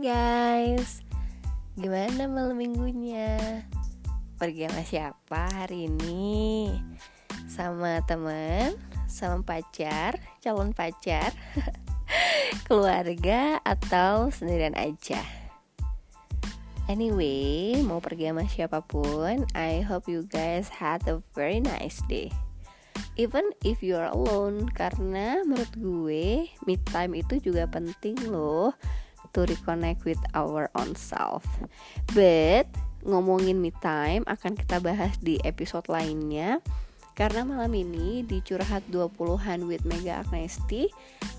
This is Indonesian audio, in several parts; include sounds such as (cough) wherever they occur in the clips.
guys Gimana malam minggunya? Pergi sama siapa hari ini? Sama temen? Sama pacar? Calon pacar? (laughs) Keluarga? Atau sendirian aja? Anyway, mau pergi sama siapa pun I hope you guys had a very nice day Even if you're alone Karena menurut gue Me time itu juga penting loh to reconnect with our own self. But ngomongin me time akan kita bahas di episode lainnya karena malam ini di Curhat 20-an with Mega Agnesti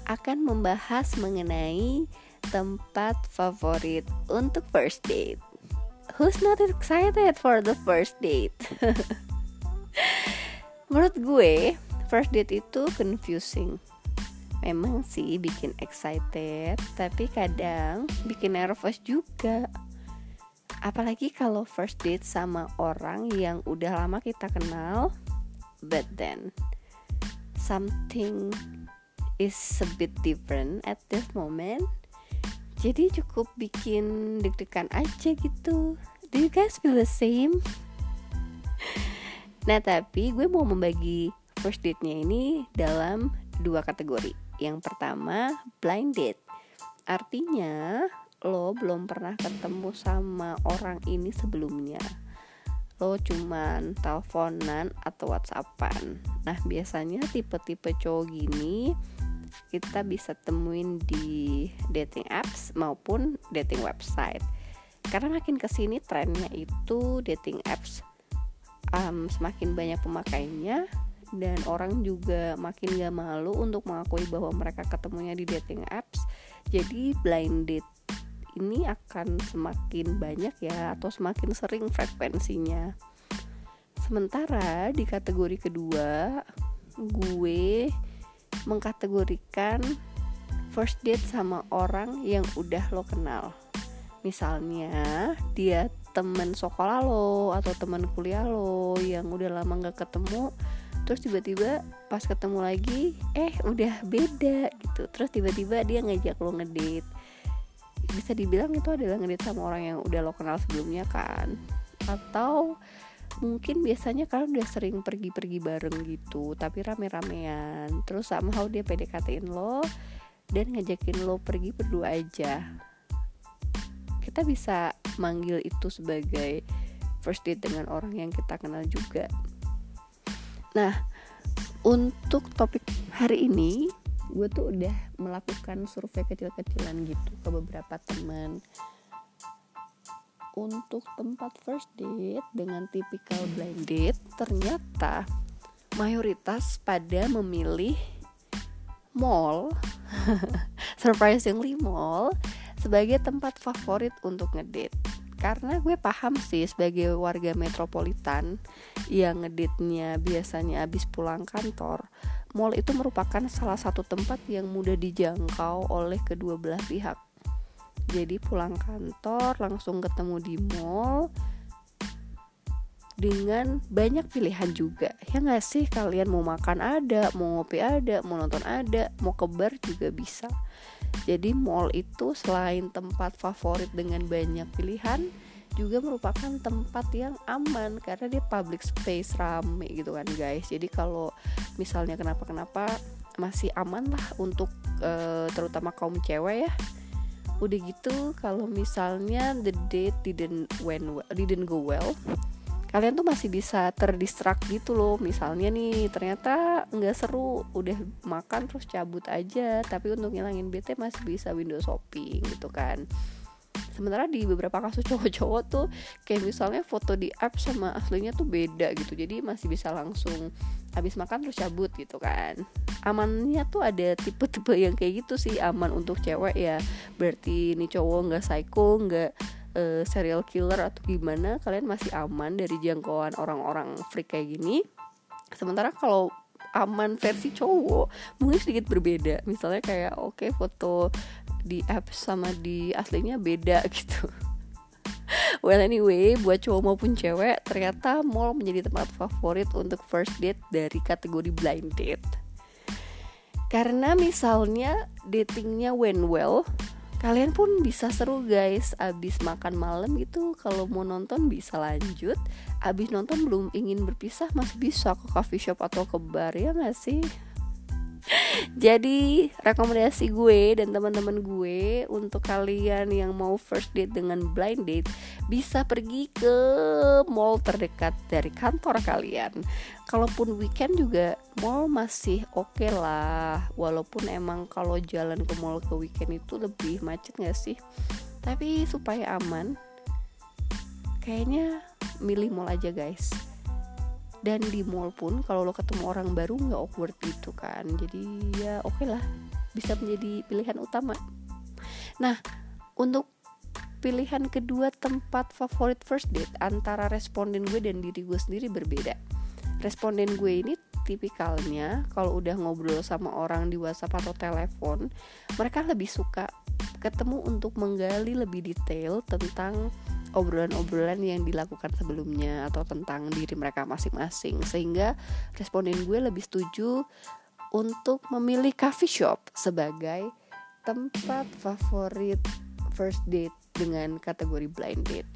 akan membahas mengenai tempat favorit untuk first date. Who's not excited for the first date? (laughs) Menurut gue, first date itu confusing memang sih bikin excited tapi kadang bikin nervous juga. Apalagi kalau first date sama orang yang udah lama kita kenal but then something is a bit different at this moment. Jadi cukup bikin deg-degan aja gitu. Do you guys feel the same? Nah tapi gue mau membagi first date-nya ini dalam dua kategori yang pertama, blind date. Artinya, lo belum pernah ketemu sama orang ini sebelumnya. Lo cuman teleponan atau whatsappan. Nah, biasanya tipe-tipe cowok gini kita bisa temuin di dating apps maupun dating website. Karena makin ke sini trennya itu dating apps um, semakin banyak pemakainya dan orang juga makin gak malu untuk mengakui bahwa mereka ketemunya di dating apps. Jadi blind date ini akan semakin banyak ya atau semakin sering frekuensinya. Sementara di kategori kedua gue mengkategorikan first date sama orang yang udah lo kenal. Misalnya dia temen sekolah lo atau teman kuliah lo yang udah lama gak ketemu terus tiba-tiba pas ketemu lagi eh udah beda gitu. Terus tiba-tiba dia ngajak lo ngedate. Bisa dibilang itu adalah ngedate sama orang yang udah lo kenal sebelumnya kan? Atau mungkin biasanya kalian udah sering pergi-pergi bareng gitu tapi rame-ramean. Terus somehow dia PDKT-in lo dan ngajakin lo pergi berdua aja. Kita bisa manggil itu sebagai first date dengan orang yang kita kenal juga Nah, untuk topik hari ini gue tuh udah melakukan survei kecil-kecilan gitu ke beberapa teman untuk tempat first date dengan tipikal blind date ternyata mayoritas pada memilih mall. (laughs) Surprisingly mall sebagai tempat favorit untuk ngedate karena gue paham sih sebagai warga metropolitan yang ngeditnya biasanya habis pulang kantor mall itu merupakan salah satu tempat yang mudah dijangkau oleh kedua belah pihak. Jadi pulang kantor langsung ketemu di mall dengan banyak pilihan juga. Ya nggak sih? Kalian mau makan ada mau ngopi ada mau nonton ada mau ke bar juga bisa. Jadi mall itu selain tempat favorit dengan banyak pilihan juga merupakan tempat yang aman karena dia public space rame gitu kan guys. Jadi kalau misalnya kenapa-kenapa masih aman lah untuk uh, terutama kaum cewek ya. Udah gitu kalau misalnya the date didn't went well, didn't go well kalian tuh masih bisa terdistrak gitu loh. Misalnya nih ternyata nggak seru udah makan terus cabut aja. Tapi untuk ngilangin bete masih bisa window shopping gitu kan. Sementara di beberapa kasus (laughs) cowok-cowok tuh kayak misalnya foto di app sama aslinya tuh beda gitu. Jadi masih bisa langsung habis makan terus cabut gitu kan. Amannya tuh ada tipe-tipe yang kayak gitu sih. Aman untuk cewek ya. Berarti ini cowok nggak psycho nggak uh, serial killer atau gimana kalian masih aman dari jangkauan orang-orang freak kayak gini. Sementara kalau aman versi cowok mungkin sedikit berbeda. Misalnya kayak oke okay, foto di app sama di aslinya beda (laughs) gitu. Well anyway buat cowok maupun cewek ternyata mall menjadi tempat favorit untuk first date dari kategori blind date. Karena misalnya datingnya went well kalian pun bisa seru guys. Abis makan malam gitu kalau mau nonton bisa lanjut. Abis nonton belum ingin berpisah masih bisa ke coffee shop atau ke bar ya gak sih (laughs) jadi rekomendasi gue dan teman-teman gue untuk kalian yang mau first date dengan blind date bisa pergi ke mall terdekat dari kantor kalian. Kalaupun weekend juga mall masih oke okay lah. Walaupun emang kalau jalan ke mall ke weekend itu lebih macet gak sih? Tapi supaya aman, kayaknya milih mall aja guys dan di mall pun kalau lo ketemu orang baru nggak awkward gitu kan. Jadi ya oke okay lah bisa menjadi pilihan utama. Nah untuk pilihan kedua tempat favorit first date antara responden gue dan diri gue sendiri berbeda. Responden gue ini tipikalnya kalau udah ngobrol sama orang di WhatsApp atau telepon mereka lebih suka ketemu untuk menggali lebih detail tentang obrolan-obrolan yang dilakukan sebelumnya atau tentang diri mereka masing-masing sehingga responden gue lebih setuju untuk memilih coffee shop sebagai tempat favorit first date dengan kategori blind date.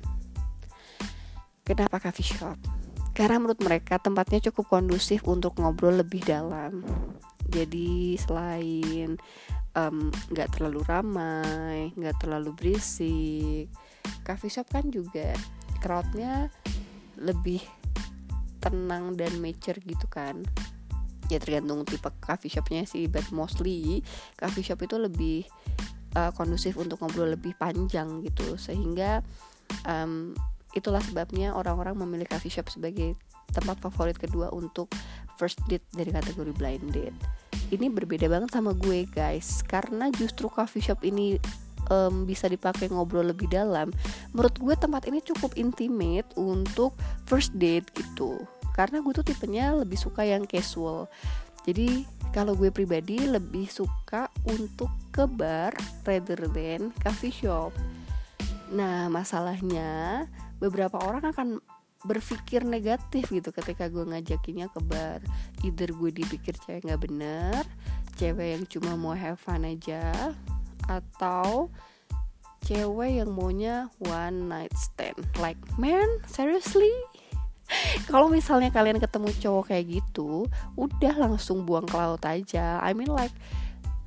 Kenapa coffee shop? Karena menurut mereka tempatnya cukup kondusif untuk ngobrol lebih dalam. Jadi selain nggak um, terlalu ramai, nggak terlalu berisik, coffee shop kan juga crowdnya lebih tenang dan mature gitu kan. Ya tergantung tipe coffee shopnya sih but mostly coffee shop itu lebih uh, kondusif untuk ngobrol lebih panjang gitu. Sehingga um, itulah sebabnya orang-orang memilih coffee shop sebagai tempat favorit kedua untuk first date dari kategori blind date. Ini berbeda banget sama gue guys. Karena justru coffee shop ini um, bisa dipakai ngobrol lebih dalam menurut gue tempat ini cukup intimate untuk first date gitu. Karena gue tuh tipenya lebih suka yang casual. Jadi kalau gue pribadi lebih suka untuk ke bar rather than coffee shop. Nah masalahnya beberapa orang akan berpikir negatif gitu ketika gue ngajakinnya ke bar. Either gue dipikir cewek nggak bener cewek yang cuma mau have fun aja atau cewek yang maunya one night stand. Like man seriously? (laughs) Kalau misalnya kalian ketemu cowok kayak gitu udah langsung buang ke laut aja. I mean like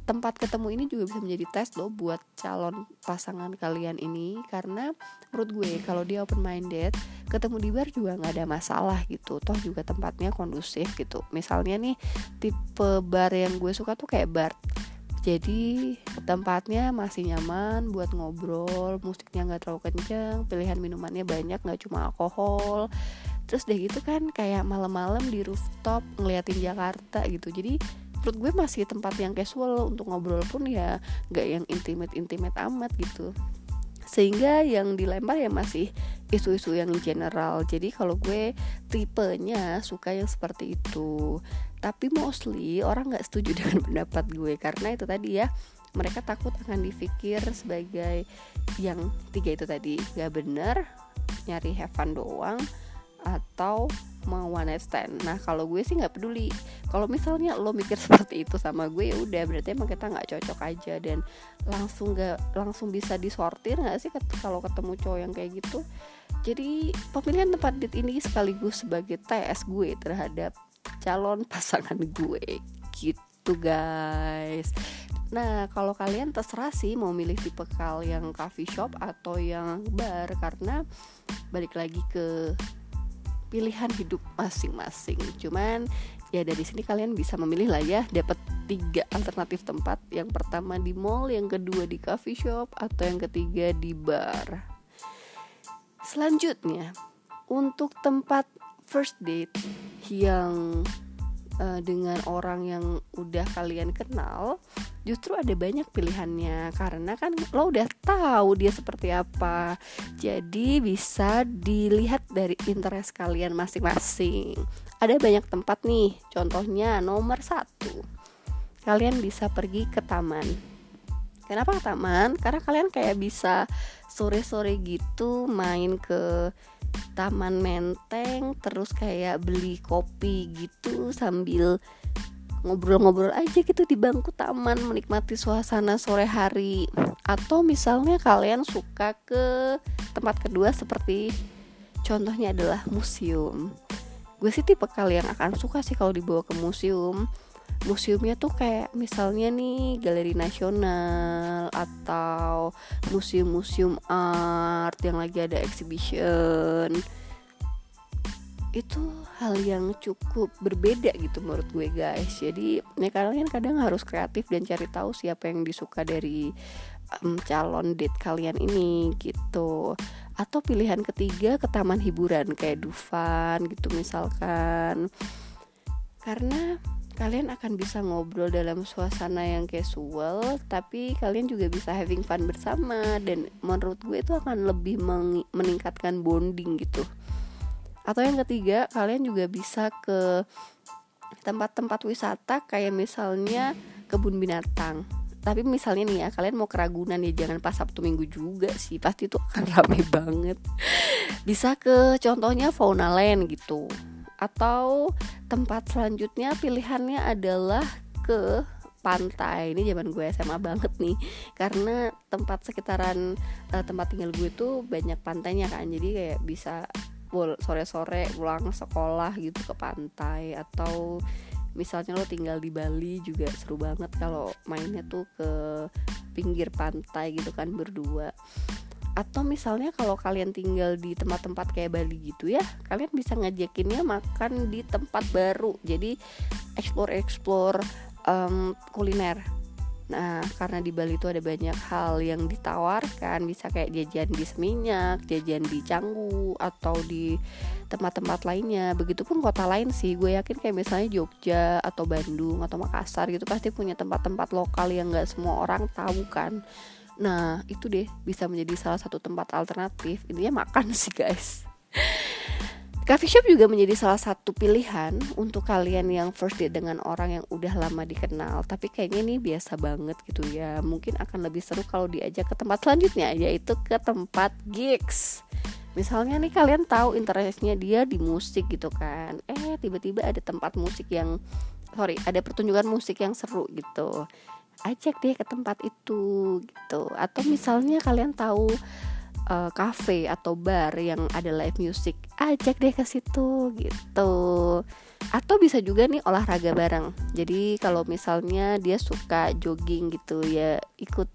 tempat ketemu ini juga bisa menjadi tes loh buat calon pasangan kalian ini. Karena menurut gue kalau dia open minded ketemu di bar juga nggak ada masalah gitu. Toh juga tempatnya kondusif gitu. Misalnya nih tipe bar yang gue suka tuh kayak bar. Jadi tempatnya masih nyaman buat ngobrol musiknya nggak terlalu kenceng pilihan minumannya banyak nggak cuma alkohol. Terus deh gitu kan kayak malam-malam di rooftop ngeliatin Jakarta gitu. Jadi menurut gue masih tempat yang casual. Untuk ngobrol pun ya nggak yang intimate intimate amat gitu sehingga yang dilempar ya masih isu-isu yang general. Jadi kalau gue tipenya suka yang seperti itu. Tapi mostly orang nggak setuju (laughs) dengan pendapat gue. Karena itu tadi ya mereka takut akan dipikir sebagai yang tiga itu tadi. Gak bener nyari have fun doang atau mau one night stand. Nah kalau gue sih nggak peduli. Kalau misalnya lo mikir (laughs) seperti itu sama gue, ya udah berarti emang kita nggak cocok aja dan langsung nggak langsung bisa disortir nggak sih kalau ketemu cowok yang kayak gitu. Jadi pemilihan tempat date ini sekaligus sebagai tes gue terhadap calon (laughs) pasangan gue gitu guys Nah kalau kalian terserah sih mau milih tipe kal yang coffee shop atau yang bar Karena balik lagi ke pilihan hidup masing-masing. Cuman ya dari sini kalian bisa memilih lah ya dapat tiga alternatif tempat. Yang pertama di mall, yang kedua di coffee shop Atau yang ketiga di bar. Selanjutnya untuk tempat first date yang uh, dengan orang yang udah kalian kenal justru ada banyak pilihannya karena kan lo udah tahu dia seperti apa. Jadi bisa dilihat dari interest kalian masing-masing. Ada banyak tempat nih contohnya nomor satu. Kalian bisa pergi ke taman. Kenapa ke taman? Karena kalian kayak bisa sore-sore gitu main ke taman menteng terus kayak beli kopi gitu sambil ngobrol-ngobrol aja gitu di bangku taman menikmati suasana sore hari. Atau misalnya kalian suka ke tempat kedua seperti contohnya adalah museum. Gue sih tipe kalian akan suka sih kalau dibawa ke museum. Museumnya tuh kayak misalnya nih galeri nasional atau museum-museum art yang lagi ada exhibition itu hal yang cukup berbeda gitu menurut gue guys. Jadi ya kalian kadang harus kreatif dan cari tahu siapa yang disuka dari um, calon date kalian ini gitu. Atau pilihan ketiga ke taman hiburan kayak Dufan gitu misalkan. Karena kalian akan bisa ngobrol dalam suasana yang casual tapi kalian juga bisa having fun bersama. Dan menurut gue itu akan lebih meningkatkan bonding gitu atau yang ketiga kalian juga bisa ke tempat-tempat wisata kayak misalnya kebun binatang. Tapi misalnya nih ya kalian mau ke Ragunan ya jangan pas Sabtu Minggu juga sih. Pasti itu akan (laughs) rame banget. Bisa ke contohnya Fauna Land gitu. Atau tempat selanjutnya pilihannya adalah ke pantai. Ini zaman gue SMA banget nih. Karena tempat sekitaran uh, tempat tinggal gue tuh banyak pantainya kan. Jadi kayak bisa sore-sore pulang sekolah gitu ke pantai. Atau misalnya lo tinggal di Bali juga seru banget kalau mainnya tuh ke pinggir pantai gitu kan berdua. Atau misalnya kalau kalian tinggal di tempat-tempat kayak Bali gitu ya kalian bisa ngajakinnya makan di tempat baru. Jadi explore explore um, kuliner Nah, karena di Bali itu ada banyak hal yang ditawarkan, bisa kayak jajan di Seminyak, jajan di Canggu, atau di tempat-tempat lainnya. Begitupun kota lain sih, gue yakin kayak misalnya Jogja atau Bandung atau Makassar gitu pasti punya tempat-tempat lokal yang gak semua orang tahu kan. Nah, itu deh bisa menjadi salah satu tempat alternatif. Intinya makan sih guys. Coffee shop juga menjadi salah satu pilihan untuk kalian yang first date dengan orang yang udah lama dikenal. Tapi kayaknya ini biasa banget gitu ya. Mungkin akan lebih seru kalau diajak ke tempat selanjutnya Yaitu ke tempat gigs. Misalnya nih kalian tahu interestnya dia di musik gitu kan. Eh tiba-tiba ada tempat musik yang Sorry ada pertunjukan musik yang seru gitu. Ajak deh ke tempat itu gitu. Atau misalnya kalian tahu uh, cafe atau bar yang ada live music ajak deh ke situ gitu. Atau bisa juga nih olahraga bareng. Jadi kalau misalnya dia suka jogging gitu ya ikut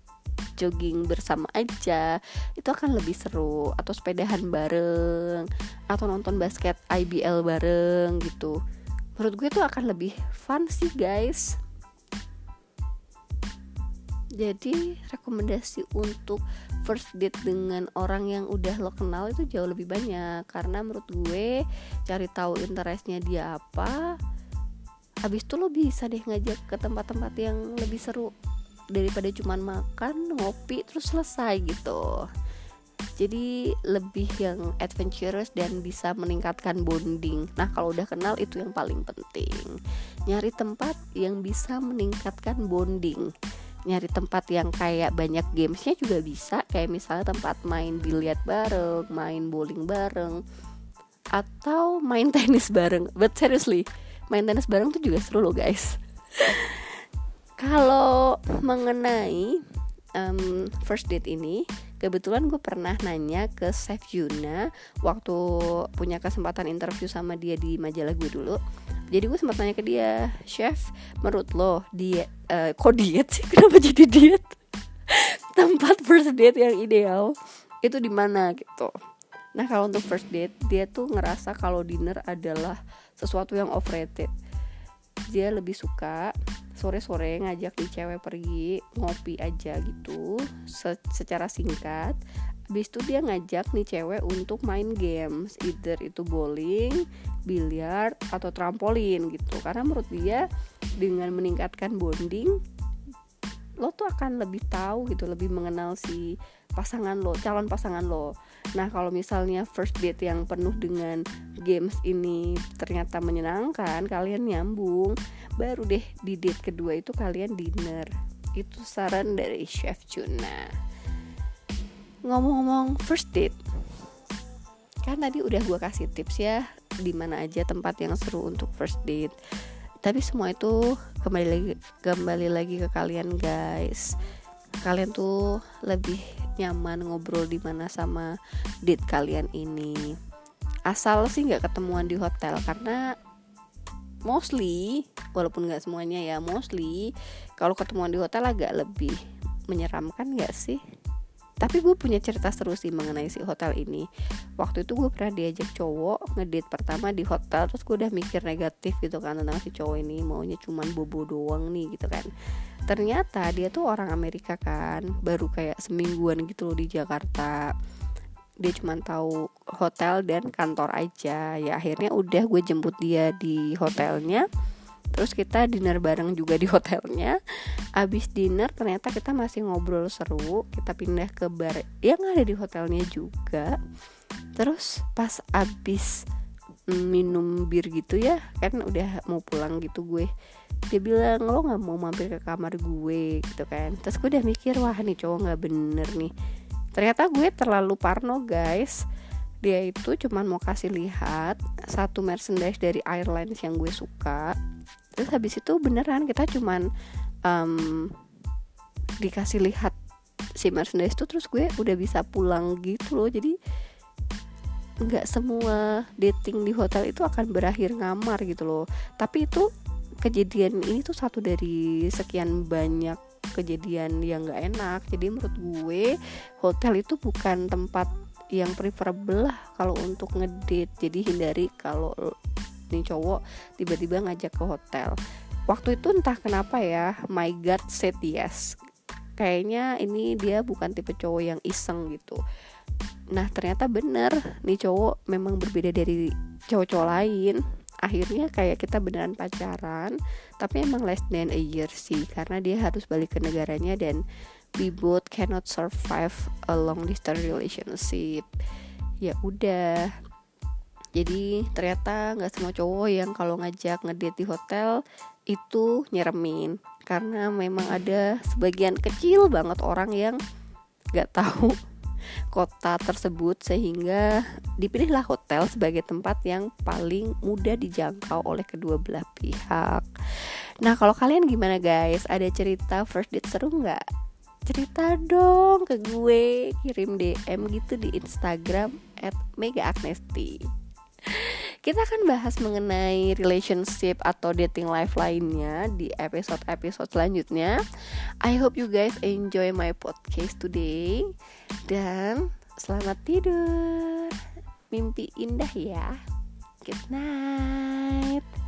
jogging bersama aja. Itu akan lebih seru. Atau sepedahan bareng atau nonton basket IBL bareng gitu. Menurut gue itu akan lebih fun sih guys jadi rekomendasi untuk first date dengan orang yang udah lo kenal itu jauh lebih banyak. Karena menurut gue cari tahu interestnya dia apa habis itu lo bisa deh ngajak ke tempat-tempat yang lebih seru. Daripada cuman makan ngopi terus selesai gitu. Jadi lebih yang adventurous dan bisa meningkatkan bonding. Nah kalau udah kenal itu yang paling penting. Nyari tempat yang bisa meningkatkan bonding nyari tempat yang kayak banyak gamesnya juga bisa. Kayak misalnya tempat main biliar bareng main bowling bareng atau main (laughs) tenis bareng. But seriously main tenis bareng tuh juga seru loh guys. (laughs) Kalau mengenai um, first date ini kebetulan gue pernah nanya ke Chef Yuna waktu punya kesempatan interview sama dia di majalah gue dulu jadi gue sempat nanya ke dia chef menurut lo dia uh, kok diet sih? (laughs) Kenapa jadi diet? (laughs) Tempat first date yang ideal itu di mana? Gitu. Nah kalau untuk first date dia tuh ngerasa kalau dinner adalah sesuatu yang overrated. Dia lebih suka sore-sore ngajak di cewek pergi ngopi aja gitu se secara singkat Habis itu dia ngajak nih cewek untuk main games. Either itu bowling, biliar, atau trampolin gitu. Karena menurut dia dengan meningkatkan bonding Lo tuh akan lebih tahu gitu, lebih mengenal si pasangan lo, calon pasangan lo. Nah kalau misalnya first date yang penuh dengan games ini ternyata menyenangkan Kalian nyambung Baru deh di date kedua itu kalian dinner. Itu saran dari Chef Juna ngomong-ngomong first date. Kan tadi udah gue kasih tips ya di mana aja tempat yang seru untuk first date. Tapi semua itu kembali lagi kembali lagi ke kalian guys. Kalian tuh lebih nyaman ngobrol di mana sama date kalian ini. Asal sih nggak ketemuan di hotel karena mostly walaupun nggak semuanya ya mostly kalau ketemuan di hotel agak lebih menyeramkan nggak sih tapi gue punya cerita seru sih mengenai si hotel ini. Waktu itu gue pernah diajak cowok ngedate pertama di hotel terus gue udah mikir negatif gitu kan tentang si cowok ini maunya cuman bobo doang nih gitu kan. Ternyata dia tuh orang Amerika kan baru kayak semingguan gitu loh di Jakarta. Dia cuma tahu hotel dan kantor aja. Ya akhirnya udah gue jemput dia di hotelnya terus kita dinner bareng juga di hotelnya. Abis dinner ternyata kita masih ngobrol seru. Kita pindah ke bar yang ada di hotelnya juga. Terus pas abis minum bir gitu ya kan udah mau pulang gitu gue. Dia bilang lo nggak mau mampir ke kamar gue gitu kan. Terus gue udah mikir wah nih cowok nggak bener nih. Ternyata gue terlalu parno guys. Dia itu cuman mau kasih lihat satu merchandise dari airlines yang gue suka terus habis itu beneran kita cuman um, dikasih lihat si merchandise tuh terus gue udah bisa pulang gitu loh. Jadi nggak semua dating di hotel itu akan berakhir ngamar gitu loh. Tapi itu kejadian ini tuh satu dari sekian banyak kejadian yang nggak enak. Jadi menurut gue hotel itu bukan tempat yang preferable lah kalau untuk ngedate. Jadi hindari kalau nih cowok tiba-tiba ngajak ke hotel. Waktu itu entah kenapa ya my god said yes. Kayaknya ini dia bukan tipe cowok yang iseng gitu. Nah ternyata bener nih cowok memang berbeda dari cowok-cowok lain. Akhirnya kayak kita beneran pacaran tapi emang less than a year sih karena dia harus balik ke negaranya dan we both cannot survive a long distance relationship. Ya udah jadi ternyata nggak semua cowok yang kalau ngajak ngedate di hotel itu nyeremin karena memang ada sebagian kecil banget orang yang nggak tahu (laughs) kota tersebut sehingga dipilihlah hotel sebagai tempat yang paling mudah dijangkau oleh kedua belah pihak. Nah kalau kalian gimana guys? Ada cerita first date seru nggak? Cerita dong ke gue kirim DM gitu di Instagram at Mega Agnesti kita akan bahas mengenai relationship atau dating life lainnya di episode-episode selanjutnya. I hope you guys enjoy my podcast today dan selamat tidur. Mimpi indah ya. Good night.